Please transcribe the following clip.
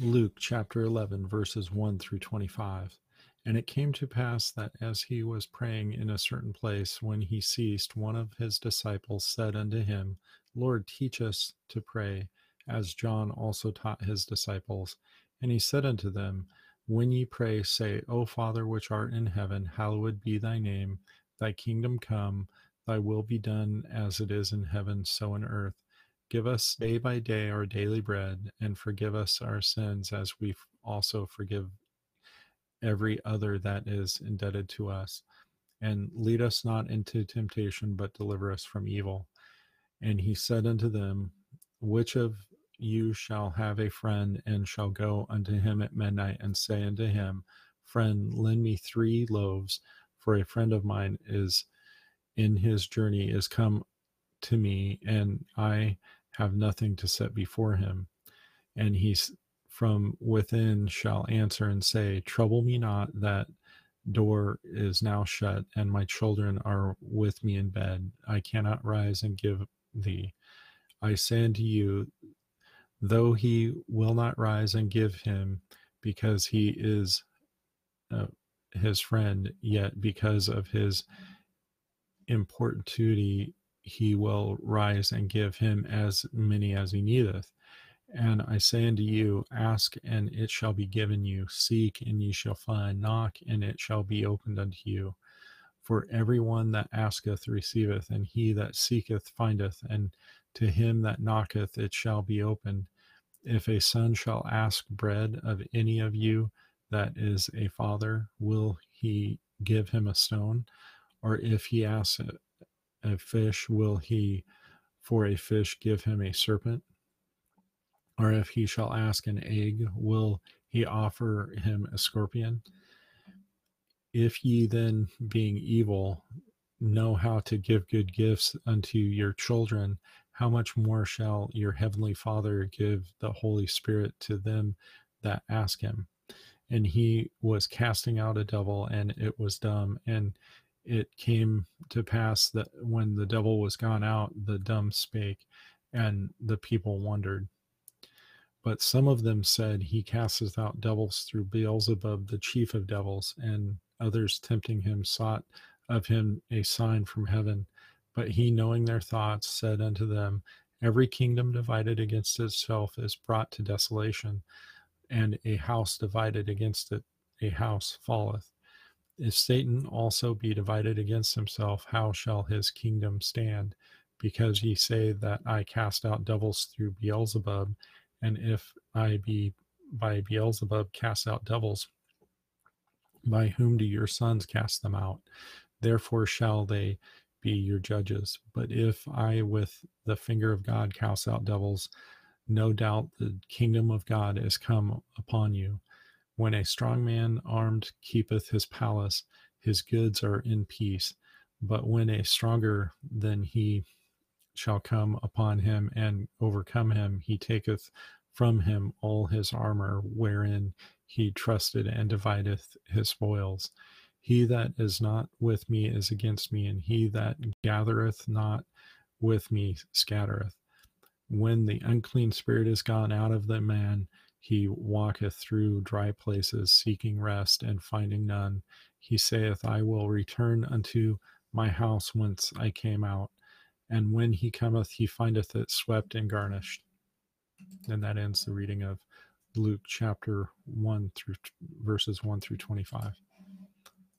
Luke chapter 11, verses 1 through 25. And it came to pass that as he was praying in a certain place, when he ceased, one of his disciples said unto him, Lord, teach us to pray, as John also taught his disciples. And he said unto them, When ye pray, say, O Father which art in heaven, hallowed be thy name, thy kingdom come, thy will be done as it is in heaven, so in earth. Give us day by day our daily bread, and forgive us our sins as we also forgive every other that is indebted to us. And lead us not into temptation, but deliver us from evil. And he said unto them, Which of you shall have a friend, and shall go unto him at midnight, and say unto him, Friend, lend me three loaves, for a friend of mine is in his journey is come to me, and I have nothing to set before him. And he's from within shall answer and say, Trouble me not, that door is now shut, and my children are with me in bed. I cannot rise and give thee. I say unto you, though he will not rise and give him, because he is uh, his friend, yet because of his importunity he will rise and give him as many as he needeth. And I say unto you, ask and it shall be given you, seek and ye shall find, knock and it shall be opened unto you. For everyone that asketh receiveth, and he that seeketh findeth, and to him that knocketh it shall be opened. If a son shall ask bread of any of you that is a father, will he give him a stone? Or if he asks a fish, will he for a fish give him a serpent? Or if he shall ask an egg, will he offer him a scorpion? If ye then, being evil, know how to give good gifts unto your children, how much more shall your heavenly Father give the Holy Spirit to them that ask him? And he was casting out a devil, and it was dumb, and it came to pass that when the devil was gone out, the dumb spake, and the people wondered. But some of them said, He casteth out devils through Beelzebub, the chief of devils. And others, tempting him, sought of him a sign from heaven. But he, knowing their thoughts, said unto them, Every kingdom divided against itself is brought to desolation, and a house divided against it, a house falleth. If Satan also be divided against himself, how shall his kingdom stand? Because ye say that I cast out devils through Beelzebub, and if I be by Beelzebub cast out devils, by whom do your sons cast them out? Therefore shall they be your judges. But if I with the finger of God cast out devils, no doubt the kingdom of God is come upon you. When a strong man armed keepeth his palace, his goods are in peace. But when a stronger than he shall come upon him and overcome him, he taketh from him all his armor wherein he trusted and divideth his spoils. He that is not with me is against me, and he that gathereth not with me scattereth. When the unclean spirit is gone out of the man, he walketh through dry places, seeking rest, and finding none. He saith, I will return unto my house whence I came out. And when he cometh, he findeth it swept and garnished. And that ends the reading of Luke chapter 1 through verses 1 through 25.